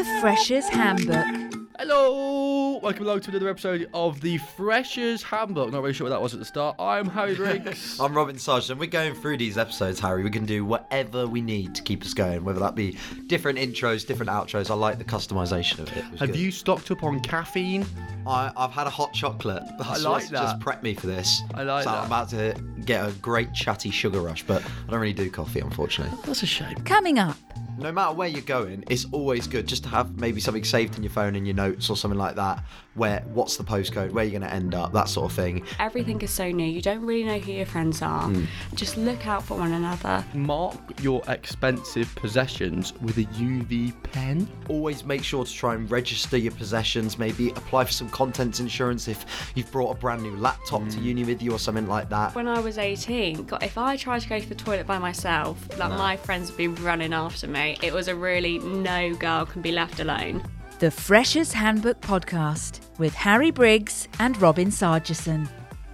The Freshers Handbook. Hello, welcome along to another episode of the Freshers Handbook. Not really sure what that was at the start. I'm Harry Briggs. I'm Robin Sargison. We're going through these episodes, Harry. We can do whatever we need to keep us going, whether that be different intros, different outros. I like the customization of it. It Have good. you stocked up on caffeine? I, I've had a hot chocolate. That's like what's that. Just prep me for this. I like so that. I'm about to get a great chatty sugar rush, but I don't really do coffee, unfortunately. That's a shame. Coming up, No matter where you're going, it's always good just to have maybe something saved in your phone in your notes or something like that. Where what's the postcode, where you're going to end up, that sort of thing. Everything is so new. You don't really know who your friends are. Hmm. Just look out for one another. Mark your expensive possessions with a UV pen. always make sure to try and register your possessions maybe apply for some contents insurance if you've brought a brand new laptop to uni with you or something like that When I was 18, God, if I tried to go to the toilet by myself, like my friends would be running after me. It was a really no girl can be left alone. The Freshers Handbook podcast with Harry Briggs and Robin Sargison.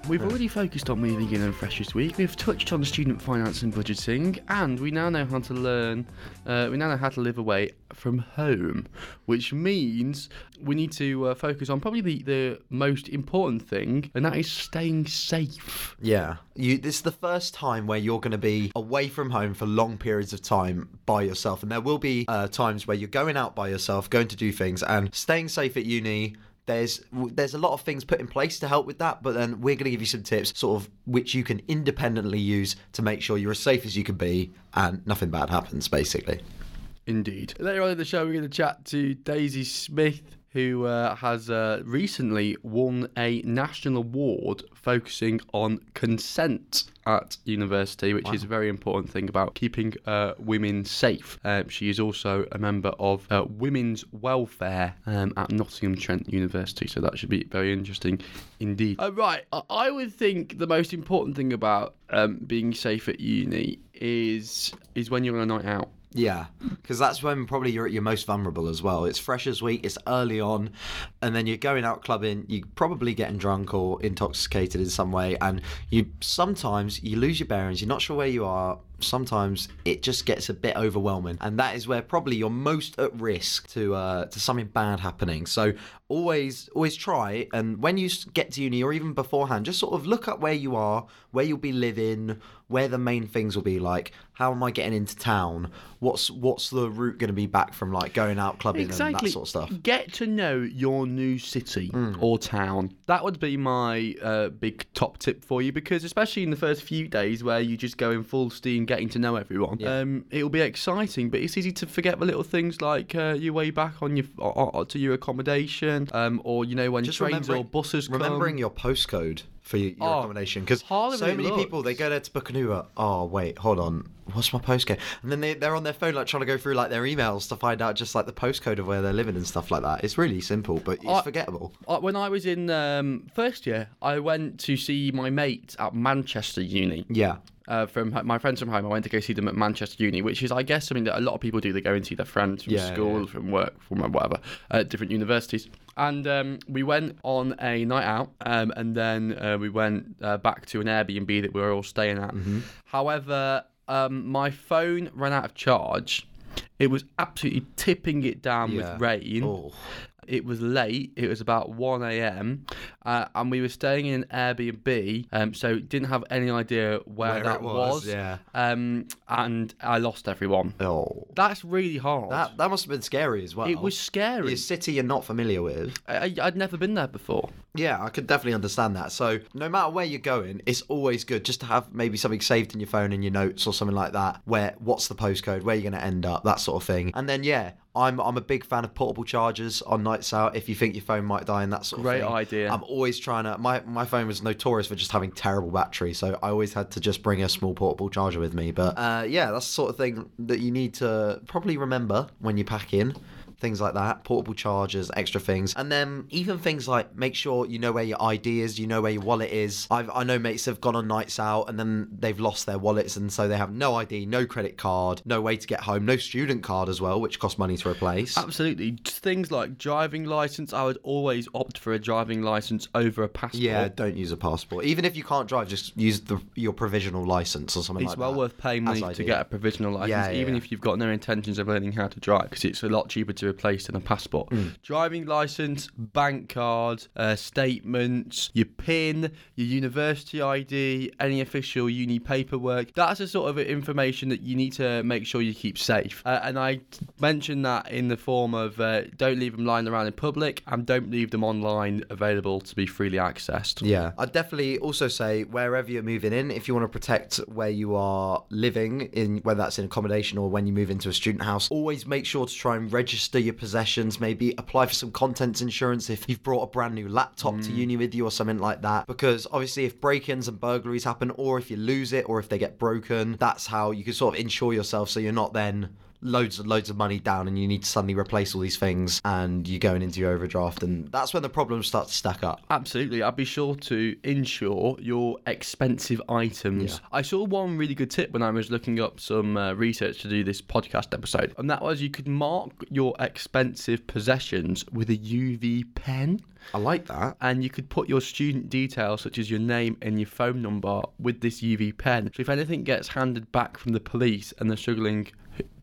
We've already focused on moving in and Freshers Week. We've touched on student finance and budgeting, and we now know how to learn. Uh, we now know how to live away from home, which means we need to uh, focus on probably the, the most important thing, and that is staying safe. yeah you this is the first time where you're going to be away from home for long periods of time by yourself and there will be uh, times where you're going out by yourself going to do things and staying safe at uni there's there's a lot of things put in place to help with that, but then we're going to give you some tips, sort of which you can independently use to make sure you're as safe as you can be and nothing bad happens, basically. Indeed. Later on in the show, we're going to chat to Daisy Smith, who uh, has uh, recently won a national award focusing on consent at university, which is a very important thing about keeping uh, women safe. Um, she is also a member of uh, Women's Welfare um, at Nottingham Trent University, so that should be very interesting indeed. Uh, right, I- I would think the most important thing about um, being safe at uni is is when you're on a night out. Yeah, because that's when probably you're at your most vulnerable as well. It's Freshers Week, it's early on, and then you're going out clubbing. You're probably getting drunk or intoxicated in some way, and you sometimes you lose your bearings. You're not sure where you are. Sometimes it just gets a bit overwhelming, and that is where probably you're most at risk to uh, to something bad happening. So always always try, and when you get to uni or even beforehand, just sort of look up where you are, where you'll be living, where the main things will be. Like, how am I getting into town? What's what's the route going to be back from like going out clubbing and that sort of stuff? Get to know your new city or town. That would be my uh, big top tip for you because, especially in the first few days where you just go in full steam getting to know everyone, Yeah. um, it'll be exciting. But it's easy to forget the little things like uh, your way back on your or, or to your accommodation, um, or you know when Just trains or remembering- buses come. Remembering your postcode for your, your Oh, accommodation because so many people they go there to book an Uber. Oh wait, hold on, what's my postcode? And then they they're on their phone like trying to go through like their emails to find out just like the postcode of where they're living and stuff like that. It's really simple, but it's I- forgettable. Uh, when I was in um, first year, I went to see my mate at Manchester Uni. Yeah. Uh, from my friends from home. I went to go see them at Manchester Uni, which is, I guess, something that a lot of people do. They go and see their friends from Yeah, school, yeah. from work, from whatever, at different universities. And um, we went on a night out, um, and then uh, we went uh, back to an Airbnb that we were all staying at. Mm-hmm. However, um, my phone ran out of charge. It was absolutely tipping it down Yeah. with rain. Oh. It was late. It was about 1 a.m. Uh, and we were staying in an Airbnb, um, so didn't have any idea where, Where that it was, yeah. Um, and I lost everyone. Oh. That's really hard. That that must have been scary as well. it was scary. a city you're not familiar with. I, I'd never been there before. Yeah, I could definitely understand that. So, no matter where you're going, it's always good just to have maybe something saved in your phone in your notes or something like that. Where what's the postcode, where you're going to end up, that sort of thing. And then yeah, I'm I'm a big fan of portable chargers on nights out. If you think your phone might die and that sort of Great idea. I'm always trying to. My my phone was notorious for just having terrible battery, so I always had to just bring a small portable charger with me. But uh, yeah, that's the sort of thing that you need to probably remember when you pack in things like that, portable chargers, extra things, and then even things like make sure you know where your ID is, you know where your wallet is. I've, I know mates have gone on nights out and then they've lost their wallets, and so they have no ID, no credit card, no way to get home, no student card as well, which costs money to replace. Absolutely. Just Things like driving license. I would always opt for a driving license over a passport. Yeah, don't use a passport. Even if you can't drive, just use the, your provisional license or something It's like well that. worth paying money to get a provisional license, Yeah, yeah, even yeah. if you've got no intentions of learning how to drive, because it's a lot cheaper to better replaced than a passport. Driving license, bank card, uh, statements, your PIN, your university ID, any official uni paperwork. That's the sort of information that you need to make sure you keep safe. Uh, and I mentioned that in the form of uh, don't leave them lying around in public and don't leave them online available to be freely accessed. Yeah, I'd definitely also say wherever you're moving in, if you want to protect where you are living, in whether that's in accommodation or when you move into a student house, always make sure to try and register your possessions. Maybe apply for some contents insurance if you've brought a brand new laptop to mm. uni with you or something like that. Because obviously, if break-ins and burglaries happen, or if you lose it, or if they get broken, that's how you can sort of insure yourself so you're not then loads and loads of money down and you need to suddenly replace all these things and you're going into your overdraft and that's when the problems start to stack up. Absolutely. I'd be sure to insure your expensive items. Yeah. I saw one really good tip when I was looking up some uh, research to do this podcast episode, and that was you could mark your expensive possessions with a UV pen. I like that. And you could put your student details, such as your name and your phone number, with this UV pen. So if anything gets handed back from the police and they're struggling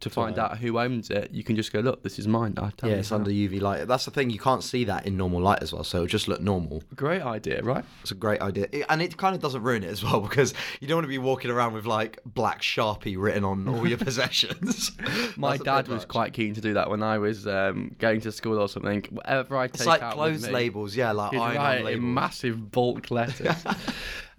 to find out who owns it, you can just go, look, this is mine. I Yeah, it's under UV light. That's the thing, you can't see that in normal light as well, so it'll just look normal. Great idea, right? It's a great idea. It- and it kind of doesn't ruin it as well because you don't want to be walking around with like black Sharpie written on all your possessions. My That's a dad bit was much. quite keen to do that when I was um, going to school or something. Whatever I take It's like out clothes me, labels, yeah, like iron write it in labels. massive bulk letters.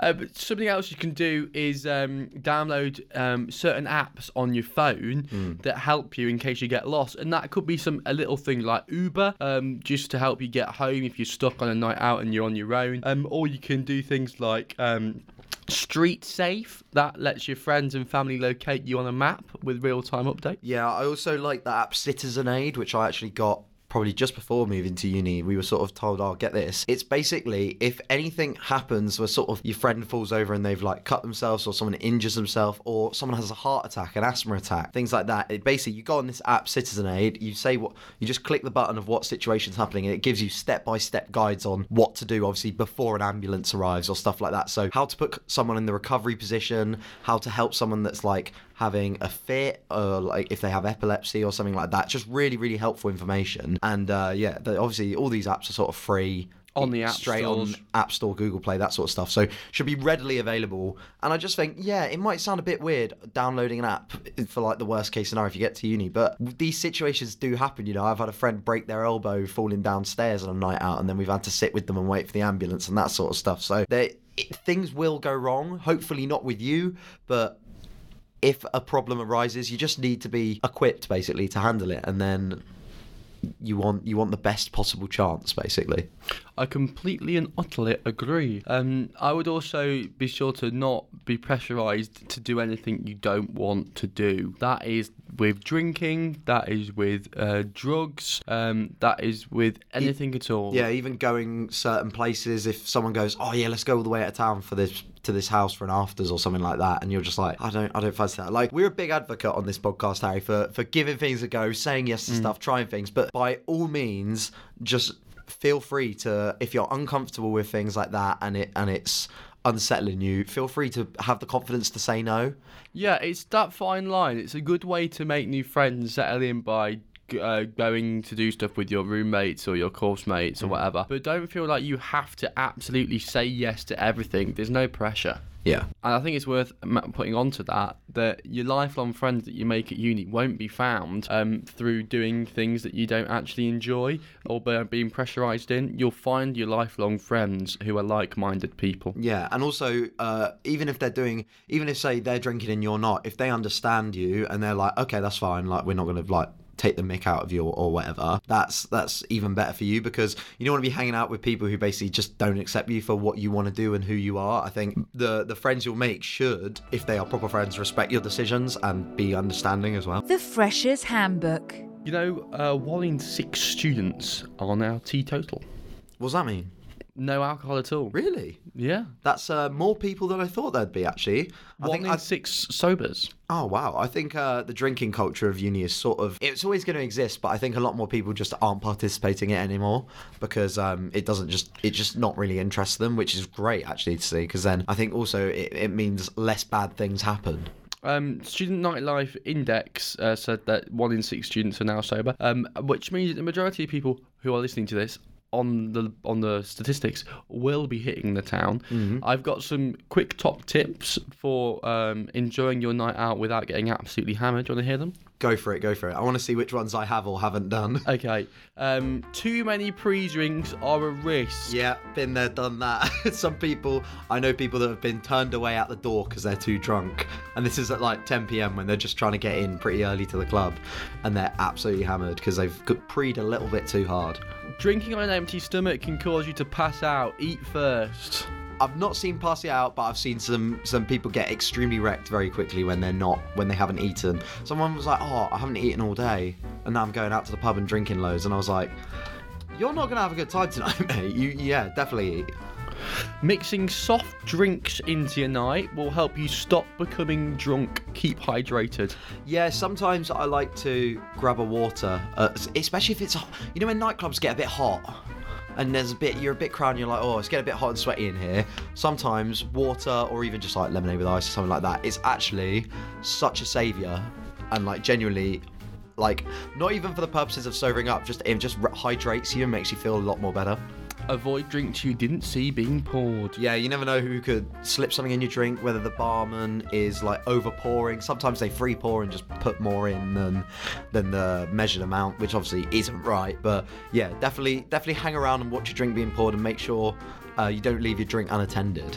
uh, but something else you can do is um, download um, certain apps on your phone Hmm. that help you in case you get lost, and that could be some a little thing like Uber, um, just to help you get home if you're stuck on a night out and you're on your own. Um, or you can do things like. Um, Street Safe that lets your friends and family locate you on a map with real time updates. Yeah, I also like the app Citizen Aid, which I actually got probably just before moving to uni. We were sort of told, "I'll "Oh, get this." It's basically if anything happens where sort of your friend falls over and they've like cut themselves, or someone injures themselves, or someone has a heart attack, an asthma attack, things like that. It basically you go on this app Citizen Aid, you say what you just click the button of what situation's happening, and it gives you step by step guides on what to do, obviously before an ambulance arrives or stuff like that. So how to put someone in the recovery position, how to help someone that's like having a fit or like if they have epilepsy or something like that just really really helpful information. And uh, yeah the, obviously all these apps are sort of free. On the app straight stores. on app store google play that sort of stuff. So should be readily available. And i just think yeah it might sound a bit weird downloading an app for like the worst case scenario if you get to uni but these situations do happen you know. I've had a friend break their elbow falling downstairs on a night out and then we've had to sit with them and wait for the ambulance and that sort of stuff. So they it, things will go wrong. Hopefully not with you but if a problem arises, you just need to be equipped basically to handle it, and then you want you want the best possible chance basically. I completely and utterly agree. Um, I would also be sure to not be pressurised to do anything you don't want to do. That is with drinking, that is with uh, drugs, um, that is with anything at all. Yeah, even going certain places. If someone goes, "Oh yeah, let's go all the way out of town for this to this house for an afters or something like that," and you're just like, "I don't, I don't fancy that." Like we're a big advocate on this podcast, Harry, for for giving things a go, saying yes to stuff, trying things, but by all means, just feel free to if you're uncomfortable with things like that and it and it's unsettling you feel free to have the confidence to say no Yeah, it's that fine line. It's a good way to make new friends, settle in by uh, going to do stuff with your roommates or your course mates or whatever. But don't feel like you have to absolutely say yes to everything. There's no pressure. Yeah And I think it's worth putting onto that that your lifelong friends that you make at uni won't be found um, through doing things that you don't actually enjoy or being pressurized in. You'll find your lifelong friends who are like-minded people. Yeah, and also, uh, even if they're doing, even if say they're drinking and you're not, if they understand you and they're like, okay, that's fine, like we're not gonna like take the mick out of you or, or whatever, that's that's even better for you because you don't want to be hanging out with people who basically just don't accept you for what you want to do and who you are. I think the the friends you'll make should, if they are proper friends, respect your decisions and be understanding as well. The Freshers Handbook. You know, uh, one in six students are now teetotal. What does that mean? No alcohol at all. Really? Yeah. That's uh, more people than I thought there'd be. Actually, I One think in I, six sobers. Oh wow! I think uh, the drinking culture of uni is sort of—it's always going to exist, but I think a lot more people just aren't participating in it anymore because um, it doesn't just—it just not really interests them, which is great actually to see. Because then I think also it, it means less bad things happen. Um, Student Nightlife Index uh, said that one in six students are now sober, um, which means that the majority of people who are listening to this on the on the statistics will be hitting the town. I've got some quick top tips for um, enjoying your night out without getting absolutely hammered. Do you want to hear them? Go for it, go for it. I want to see which ones I have or haven't done. Okay. Um, too many pre-drinks are a risk. Yeah, been there, done that. Some people, I know people that have been turned away at the door because they're too drunk. And this is at like 10 pm when they're just trying to get in pretty early to the club and they're absolutely hammered because they've preed a little bit too hard. Drinking on an empty stomach can cause you to pass out. Eat first. I've not seen pass it out, but I've seen some some people get extremely wrecked very quickly when they're not when they haven't eaten. Someone was like, "Oh, I haven't eaten all day, and now I'm going out to the pub and drinking loads," and I was like, "You're not gonna have a good time tonight, mate. You yeah, definitely eat." Mixing soft drinks into your night will help you stop becoming drunk. Keep hydrated. Yeah, sometimes I like to grab a water, uh, especially if it's you know when nightclubs get a bit hot. And there's a bit, you're a bit crowded, you're like, oh, it's getting a bit hot and sweaty in here. Sometimes water, or even just like lemonade with ice or something like that, is actually such a saviour. And like, genuinely, like, not even for the purposes of sobering up, just it just hydrates you and makes you feel a lot more better. Avoid drinks you didn't see being poured. Yeah, you never know who could slip something in your drink, whether the barman is like over pouring. Sometimes they free pour and just put more in than than the measured amount, which obviously isn't right. But yeah, definitely definitely hang around and watch your drink being poured and make sure uh, you don't leave your drink unattended.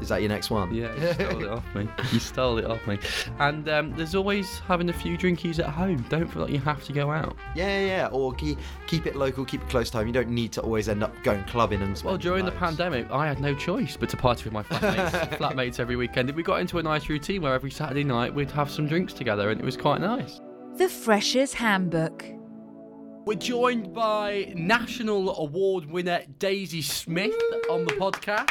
Is that your next one? Yeah, you stole it off me. You stole it off me. And um, there's always having a few drinkies at home. Don't feel like you have to go out. Yeah, yeah, yeah. Or keep, keep it local, keep it close to home. You don't need to always end up going clubbing and Well, spending during the pandemic, I had no choice but to party with my flatmates, flatmates every weekend. We got into a nice routine where every Saturday night we'd have some drinks together, and it was quite nice. The Freshers Handbook. We're joined by national award winner Daisy Smith on the podcast.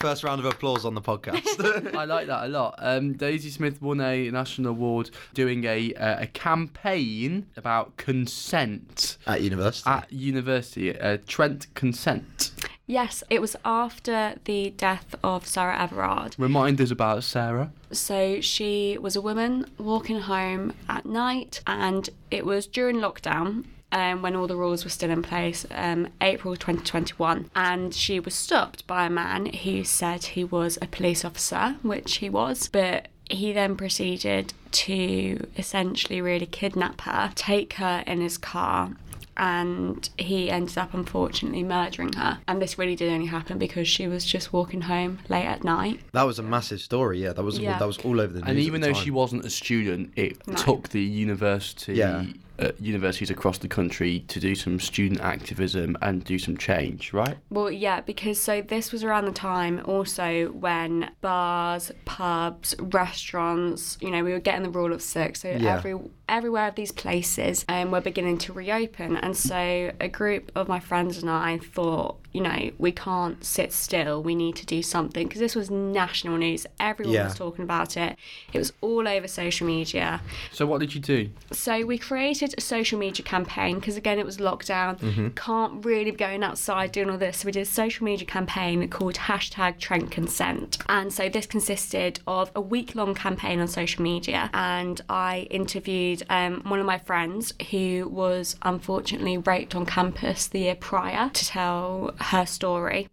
First round of applause on the podcast. I like that a lot. Um, Daisy Smith won a national award doing a uh, a campaign about consent At university. at university. Uh, Trent Consent. Yes, it was after the death of Sarah Everard. Remind us about Sarah. So she was a woman walking home at night, and it was during lockdown. Um, when all the rules were still in place, um, April 2021, and she was stopped by a man who said he was a police officer, which he was, but he then proceeded to essentially really kidnap her, take her in his car, and he ended up unfortunately murdering her. And this really did only happen because she was just walking home late at night. that was a massive story. Yeah, that was Yeah. that was all over the news. And at even the though time. she wasn't a student, it No. took the university, Yeah. Uh, universities across the country to do some student activism and do some change, right? Well, yeah, because so this was around the time also when bars, pubs, restaurants, you know, we were getting the rule of six. So Yeah. every everywhere of these places um, were beginning to reopen, and so a group of my friends and I thought, you know, we can't sit still. We need to do something because this was national news. Everyone Yeah. was talking about it. It was all over social media. So what did you do? So we created a social media campaign because again it was lockdown. Mm-hmm. Can't really be going outside doing all this. So we did a social media campaign called hashtag Trent Consent. And so this consisted of a week long campaign on social media. And I interviewed um, one of my friends who was unfortunately raped on campus the year prior to tell her story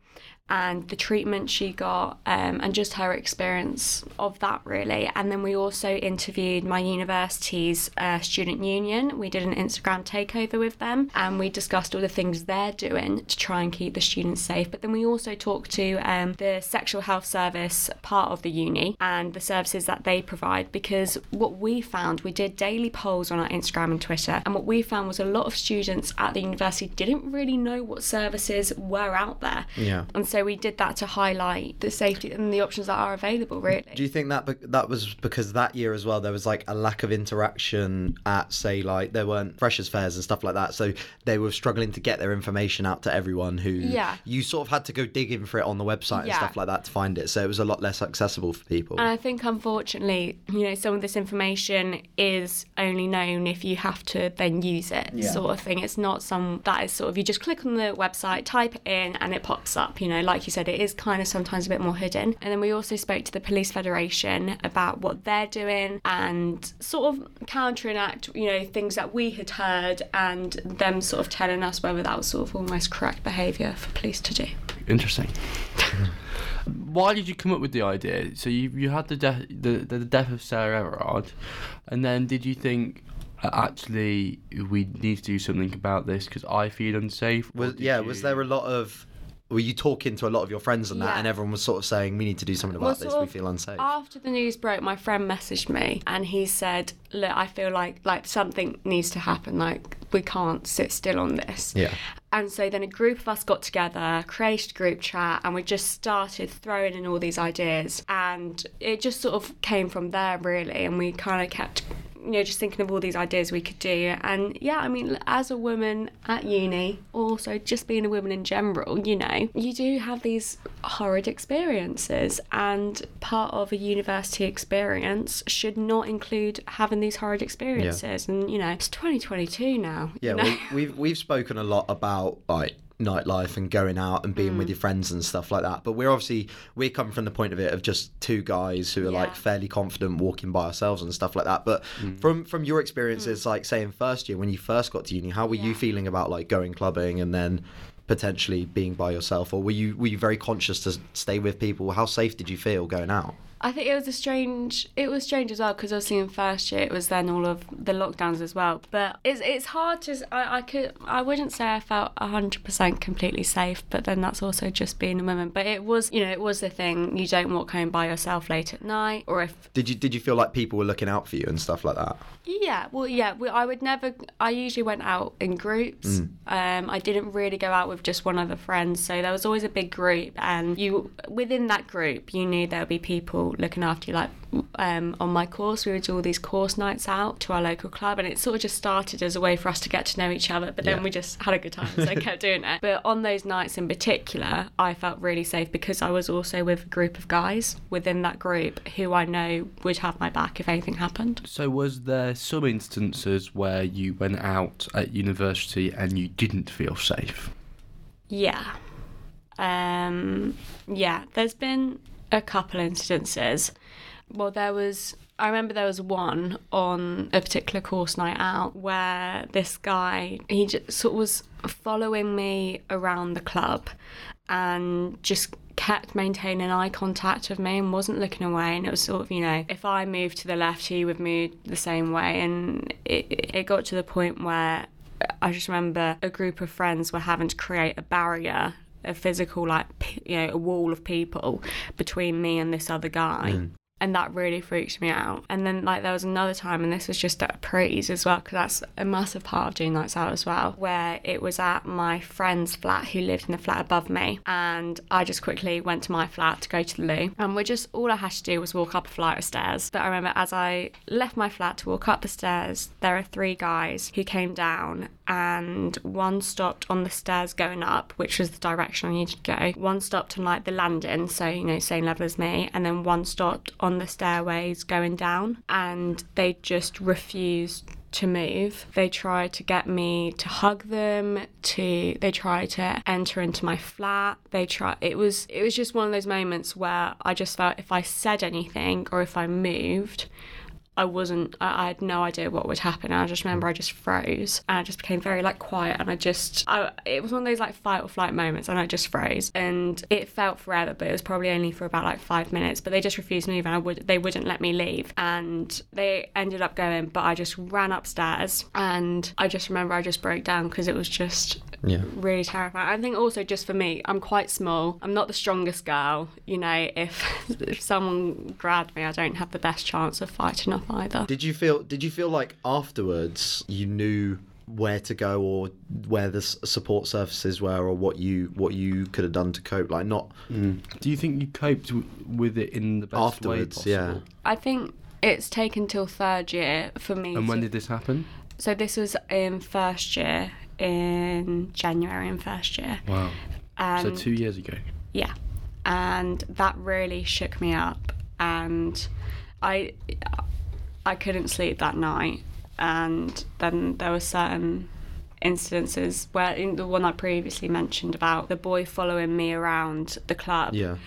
and the treatment she got um, and just her experience of that really. And then we also interviewed my university's uh, student union. We did an instagram takeover with them and we discussed all the things they're doing to try and keep the students safe. But then we also talked to um, the sexual health service part of the uni and the services that they provide because what we found we did daily polls on our instagram and twitter and what we found was a lot of students at the university didn't really know what services were out there. Yeah. and so we did that to highlight the safety and the options that are available, really. Do you think that be- that was because that year as well there was like a lack of interaction at say like there weren't freshers fairs and stuff like that, so they were struggling to get their information out to everyone who Yeah. you sort of had to go digging for it on the website and stuff like that to find it, so it was a lot less accessible for people. and I think, unfortunately, you know, some of this information is only known if you have to then use it, sort of thing. It's not some that is sort of you just click on the website, type it in, and it pops up. You know, like you said, it is kind of sometimes a bit more hidden. And then we also spoke to the Police Federation about what they're doing and sort of counteract, you know, things that we had heard and them sort of telling us whether that was sort of almost correct behaviour for police to do. Interesting. Why did you come up with the idea? So you you had the death the, the death of Sarah Everard, and then did you think uh, actually we need to do something about this because I feel unsafe? Was, yeah, you- was there a lot of? Were you talking to a lot of your friends on that, Yeah. and everyone was sort of saying, "We need to do something about Well, this. We feel unsafe." After the news broke, my friend messaged me and he said, "Look, I feel like like something needs to happen. Like we can't sit still on this." Yeah. And so then a group of us got together, created a group chat, and we just started throwing in all these ideas. And it just sort of came from there, really. And we kind of kept, you know, just thinking of all these ideas we could do. And yeah, I mean, as a woman at uni, also just being a woman in general, you know, you do have these horrid experiences. And part of a university experience should not include having these horrid experiences. And, you know, it's 2022 now. Yeah, you know? we, we've we've spoken a lot about like nightlife and going out and being with Mm. your friends and stuff like that. But we're obviously we're coming from the point of it of just two guys who are like fairly confident walking by ourselves and stuff like that. But from from your experiences, like say in first year when you first got to uni, how were you Mm. Feeling about like going clubbing and then potentially being by yourself, or were you were you very conscious to stay with people? How safe did you feel going out? I think it was a strange. It was strange as well because obviously in first year it was then all of the lockdowns as well. But it's it's hard to. I, I could. I wouldn't say I felt hundred percent completely safe. But then that's also just being a woman. But it was, you know, it was the thing. You don't walk home by yourself late at night, or if Did you did you feel like people were looking out for you and stuff like that? Yeah, well, yeah, we, I would never. I usually went out in groups. Um, I didn't really go out with just one other friend, so there was always a big group, and you within that group, you knew there would be people looking after you. Like um, on my course, we would do all these course nights out to our local club, and it sort of just started as a way for us to get to know each other. But then Yeah. we just had a good time, so I kept doing it. But on those nights in particular, I felt really safe because I was also with a group of guys within that group who I know would have my back if anything happened. So was there some instances where you went out at university and you didn't feel safe? Yeah. Um, yeah, there's been a couple instances. Well, there was, I remember there was one on a particular course night out where this guy, he just sort of was following me around the club and just kept maintaining eye contact with me and wasn't looking away and it was sort of you know if i moved to the left he would move the same way and it, it got to the point where I just remember a group of friends were having to create a barrier, a physical, like, you know, a wall of people between me and this other guy. Mm. And that really freaked me out. And then, like, there was another time, and this was just at a Praise as well, because that's a massive part of doing nights out as well, where it was at my friend's flat who lived in the flat above me. And I just quickly went to my flat to go to the loo. And we're just, all I had to do was walk up a flight of stairs. But I remember as I left my flat to walk up the stairs, there are three guys who came down and one stopped on the stairs going up, which was the direction I needed to go. One stopped on like the landing, so you know, same level as me, and then one stopped on the stairways going down, and they just refused to move. They tried to get me to hug them, to they tried to enter into my flat. They tried it was it was just one of those moments where I just felt if I said anything or if I moved, I wasn't, I, I had no idea what would happen. And I just remember I just froze and I just became very like quiet and I just, I, it was one of those like fight or flight moments and I just froze. And it felt forever, but it was probably only for about like five minutes. But they just refused to move and I would, they wouldn't let me leave. And they ended up going, but I just ran upstairs and I just remember I just broke down because it was just Yeah. really terrifying. I think also just for me, I'm quite small. I'm not the strongest girl. You know, if, if someone grabbed me, I don't have the best chance of fighting off either. Did you feel? Did you feel like afterwards you knew where to go or where the support services were or what you what you could have done to cope? Like not mm. Do you think you coped w- with it in the best Afterwards, way yeah. I think it's taken till third year for me. And when did this happen? so this was in first year, in January in first year. Wow. So two years ago. Yeah. And that really shook me up and I I couldn't sleep that night and then there were certain incidences where in the one I previously mentioned about the boy following me around the club. Yeah.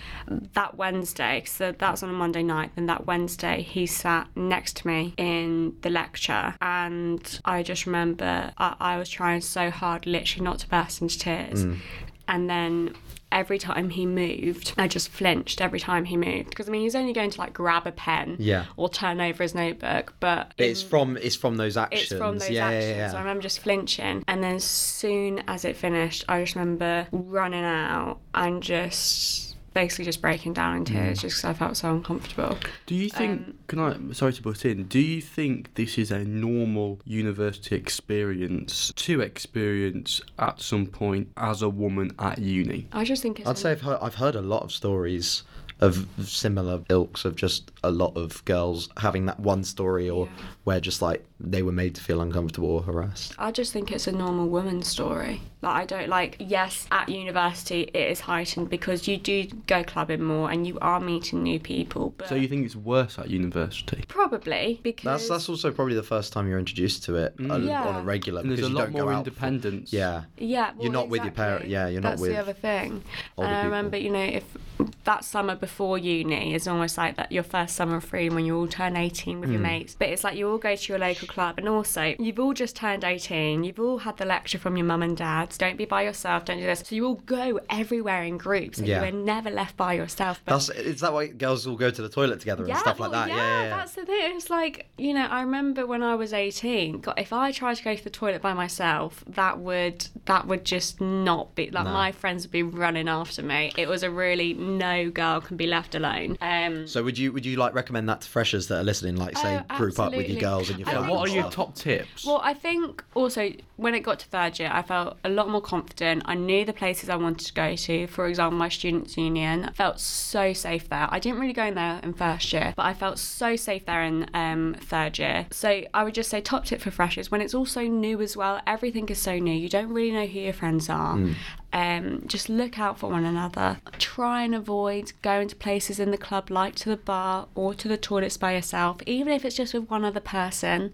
That Wednesday, so that's on a Monday night, and that Wednesday he sat next to me in the lecture, and I just remember I, I was trying so hard, literally not to burst into tears, mm. and then. Every time he moved, I just flinched every time he moved because I mean he's only going to like grab a pen Yeah. or turn over his notebook, but But it's from it's from those actions. it's from those yeah, actions. yeah, yeah. So I remember just flinching. And then as soon as it finished, I just remember running out and just basically just breaking down in tears Mm. just because I felt so uncomfortable. Do you think? Um, can I? Sorry to butt in. Do you think this is a normal university experience to experience at some point as a woman at uni? I just think it's. I'd say I've heard, I've heard a lot of stories of similar ilks of just a lot of girls having that one story or Yeah. where just like they were made to feel uncomfortable or harassed. I just think it's a normal woman's story. Like I don't like yes, at university it is heightened because you do go clubbing more and you are meeting new people. But So you think it's worse at university? probably because That's that's also probably the first time you're introduced to it uh, Yeah. on a regular And there's because a you lot don't go more out for- independence. yeah. Yeah, You're well, not with your parent- exactly. yeah, you're not That's with the other thing. older and I people. remember, you know, if that summer before uni is almost like that your first summer of freedom when you all turn 18 with your Hmm. mates. But it's like you all go to your local club, and also you've all just turned 18. You've all had the lecture from your mum and dads. Don't be by yourself. Don't do this. So you all go everywhere in groups. And Yeah. You are never left by yourself. But That's is that why girls will go to the toilet together and stuff like that? Yeah, yeah, yeah. that's the thing. It's like you know, I remember when I was eighteen. God, if I tried to go to the toilet by myself, that would that would just not be like No. my friends would be running after me. It was a really no girl can be left alone. Um, So would you would you like recommend that to freshers that are listening? Like say Oh, group up with your girls and your I Yeah, what are your top tips? Well, I think also when it got to third year, I felt a lot more confident. I knew the places I wanted to go to. For example, my students' union. I felt so safe there. I didn't really go in there in first year, but I felt so safe there in um, third year. So I would just say top tip for freshers when it's all so new as well. Everything is so new. You don't really know who your friends are. Um, just look out for one another. Try and avoid going to places in the club like to the bar or to the toilets by yourself, even if it's just with one other person.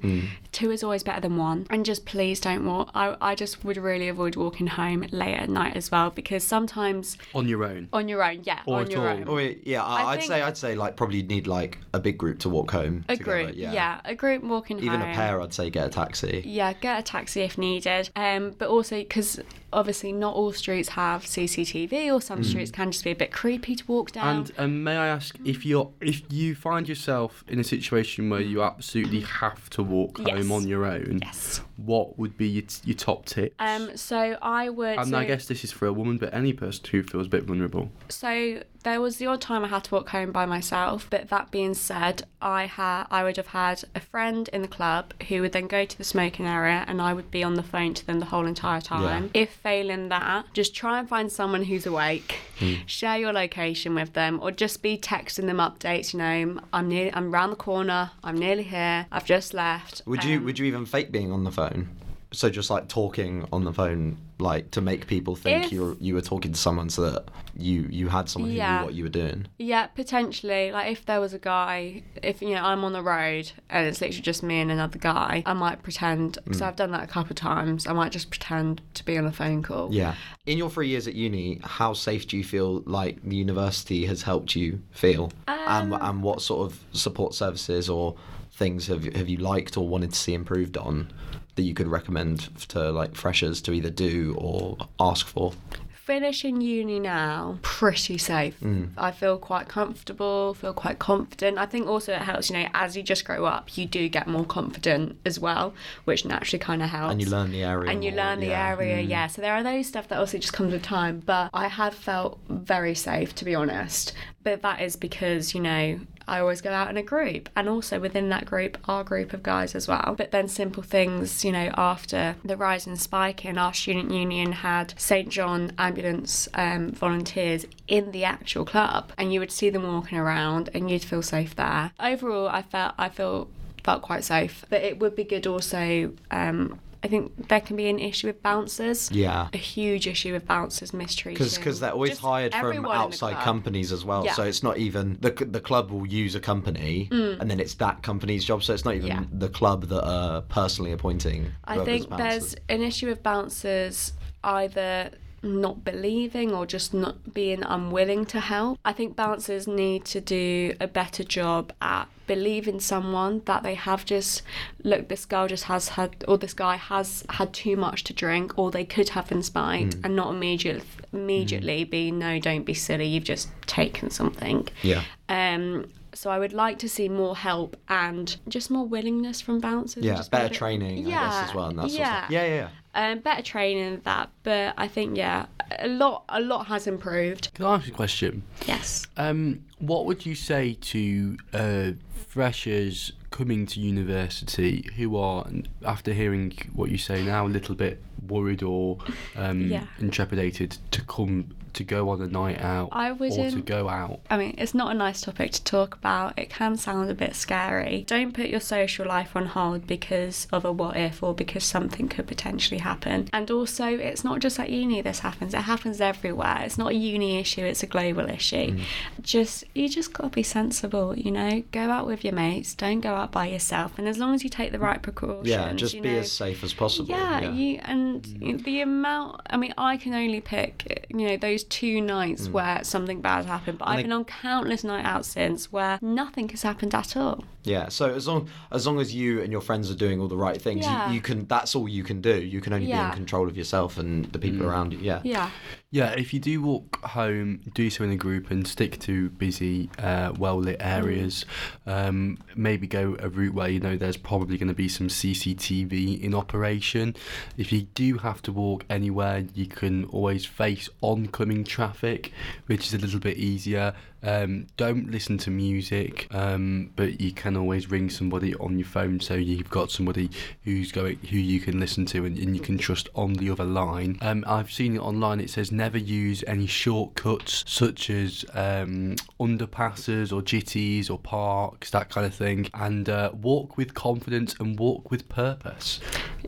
Two is always better than one. And just please don't walk. I, I just would really avoid walking home late at night as well because sometimes on your own. on your own, yeah, Or on at your all. own. Oh, yeah, I, I I'd say I'd say like probably need like a big group to walk home. A together, group, yeah. yeah. a group walking Even home. a pair, I'd say get a taxi. Yeah, get a taxi if needed. Um, but also because obviously not all streets have CCTV, or some streets can just be a bit creepy to walk down. And um, may I ask if you're if you find yourself in a situation where you absolutely have to walk Yes. home on your own, yes. what would be your, t- your top tips? Um, so I would. and so, I guess this is for a woman, but any person who feels a bit vulnerable. so there was the odd time I had to walk home by myself. But that being said, I had I would have had a friend in the club who would then go to the smoking area, and I would be on the phone to them the whole entire time. If failing that, just try and find someone who's awake, Hmm. share your location with them, or just be texting them updates. You know, I'm near, I'm round the corner, I'm nearly here, I've just left. Would you Um, would you even fake being on the phone? So just like talking on the phone, like to make people think you were you were talking to someone, so that you you had someone who knew what you were doing. Yeah, potentially. Like if there was a guy, if you know I'm on the road and it's literally just me and another guy, I might pretend because I've done that a couple of times. I might just pretend to be on a phone call. Yeah. In your three years at uni, how safe do you feel like the university has helped you feel? and Um, and what sort of support services or things have have you liked or wanted to see improved on that you could recommend to like freshers to either do or ask for? Finishing uni now, pretty safe. Mm. I feel quite comfortable, feel quite confident. I think also it helps, you know, as you just grow up, you do get more confident as well, which naturally kind of helps. And you learn the area. and you more, learn the yeah. Mm. area yeah so there are those stuff that also just comes with time but i have felt very safe to be honest but that is because you know I always go out in a group, and also within that group, our group of guys as well. But then simple things, you know, after the rise and spike in our student union had St John ambulance um, volunteers in the actual club, and you would see them walking around, and you'd feel safe there. Overall, I felt I feel felt quite safe, but it would be good also. Um, I think there can be an issue with bouncers. Yeah. A huge issue with bouncers mistreating. because they're always just hired from everyone in the outside companies as well. Yeah. So it's not even the the club will use a company, and then it's that company's job. So it's not even Mm. Yeah. the club that are personally appointing. I think there's an issue with bouncers either not believing or just not being unwilling to help. I think bouncers need to do a better job at believing someone that they have just look this girl just has had or this guy has had too much to drink or they could have been spiked Hmm. and not immediately immediately be no don't be silly you've just taken something Yeah. um so I would like to see more help and just more willingness from bouncers. Yeah, better training, I guess, as well, and that sort of yeah. stuff. Yeah, yeah, yeah. Um, better training than that, but I think yeah, a lot, a lot has improved. Can I ask you a question? Yes. Um, what would you say to uh, freshers coming to university who are, after hearing what you say now, a little bit worried or um, Yeah. intrepidated to come to go on a night out I or to go out? I mean, it's not a nice topic to talk about. It can sound a bit scary. Don't put your social life on hold because of a what if or because something could potentially happen. And also, it's not just at uni this happens, it happens everywhere. It's not a uni issue, it's a global issue. Mm. Just, you just got to be sensible, you know? Go out with your mates, don't go out by yourself. And as long as you take the right precautions, Yeah, just be know, as safe as possible. yeah, yeah. you and the amount. I mean, I can only pick, you know, those two nights where something bad happened. But Mm. And I've they- been on countless night out since where nothing has happened at all. Yeah, so as long as long as you and your friends are doing all the right things, Yeah. you, you can. That's all you can do. You can only be in control of yourself and the people around you. Yeah. Yeah, Yeah, if you do walk home, do so in a group and stick to busy, uh, well lit areas. Um, maybe go a route where you know there's probably going to be some CCTV in operation. If you do have to walk anywhere, you can always face oncoming traffic, which is a little bit easier. Um, don't listen to music, um, but you can always ring somebody on your phone so you've got somebody who's going who you can listen to and, and you can trust on the other line. Um, I've seen it online. It says never use any shortcuts such as um, underpasses or jitties or parks, that kind of thing, and uh, walk with confidence and walk with purpose.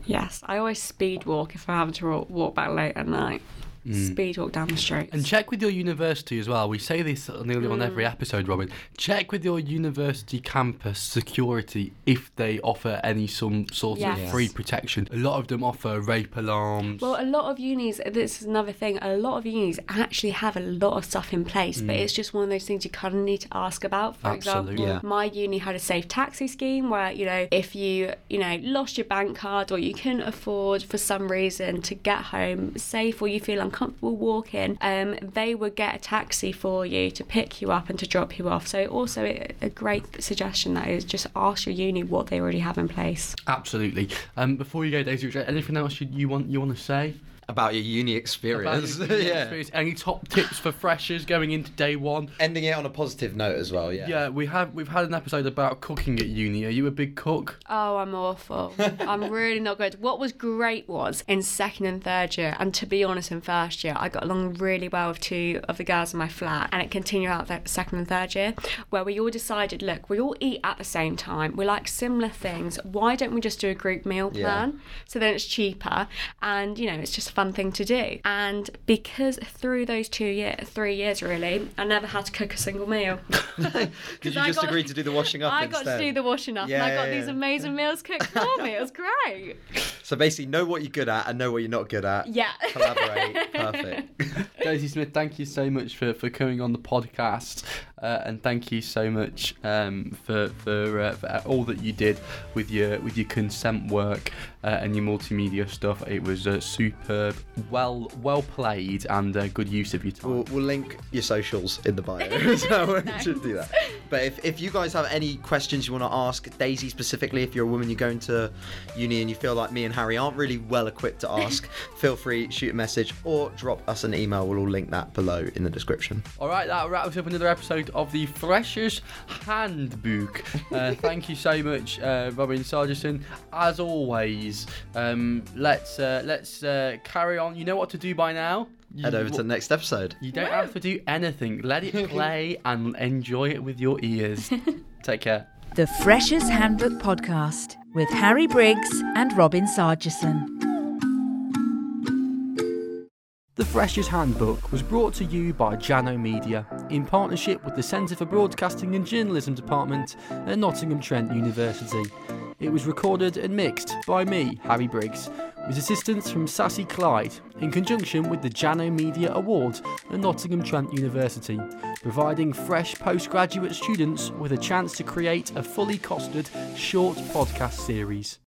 yes. I always speed walk if I have to walk, walk back late at night. Mm. Speed walk down the street. And check with your university as well. We say this nearly on every mm. episode, Robin. Check with your university campus security if they offer any some sort Yes. of free protection. A lot of them offer rape alarms. Well, a lot of unis, this is another thing, a lot of unis actually have a lot of stuff in place, but mm. it's just one of those things you kind of need to ask about. For Absolutely. example, Yeah. my uni had a safe taxi scheme where, you know, if you, you know, lost your bank card or you couldn't afford for some reason to get home safe or you feel uncomfortable walking, um, they would get a taxi for you to pick you up and to drop you off. So also a, great suggestion that is just ask your uni what they already have in place. Absolutely. Um, before you go, Daisy, anything else you, you want you want to say? About your uni about experience. your uni yeah. experience? Any top tips for freshers going into day one? Ending it on a positive note as well. Yeah. Yeah, we have we've had an episode about cooking at uni. Are you a big cook? Oh, I'm awful. I'm really not good. What was great was in second and third year, and to be honest, in first year, I got along really well with two of the girls in my flat, and it continued out that second and third year, where we all decided, look, we all eat at the same time. We like similar things. Why don't we just do a group meal Yeah. plan? So then it's cheaper, and you know, it's just a fun thing to do. And because through those two year, three years really, I never had to cook a single meal. Did you I just got- agree to do the washing up I instead? got to do the washing up, Yeah, and I got yeah, these yeah. amazing meals cooked for me. It was great. So basically, know what you're good at and know what you're not good at. Yeah. Collaborate. Perfect. Daisy Smith, thank you so much for, for coming on the podcast, uh, and thank you so much um, for for, uh, for all that you did with your with your consent work uh, and your multimedia stuff. It was uh, superb, well well played, and uh, good use of your time. We'll, we'll link your socials in the bio. so we should do that. But if, if you guys have any questions you want to ask Daisy specifically, if you're a woman, you're going to uni and you feel like me and Harry aren't really well equipped to ask, feel free, shoot a message or drop us an email. We'll all link that below in the description. All right, that wraps up another episode of the Freshers Handbook. Uh, thank you so much, uh, Robin Sargison. As always, um, let's uh, let's uh, carry on. You know what to do by now. You, Head over to the next episode. You don't have to do anything. Let it play and enjoy it with your ears. Take care. The Freshers Handbook Podcast with Harry Briggs and Robin Sargison. The Freshers Handbook was brought to you by Janno Media in partnership with the Centre for Broadcasting and Journalism Department at Nottingham Trent University. It was recorded and mixed by me, Harry Briggs, with assistance from Sassy Clyde in conjunction with the Janno Media Award at Nottingham Trent University, providing fresh postgraduate students with a chance to create a fully costed short podcast series.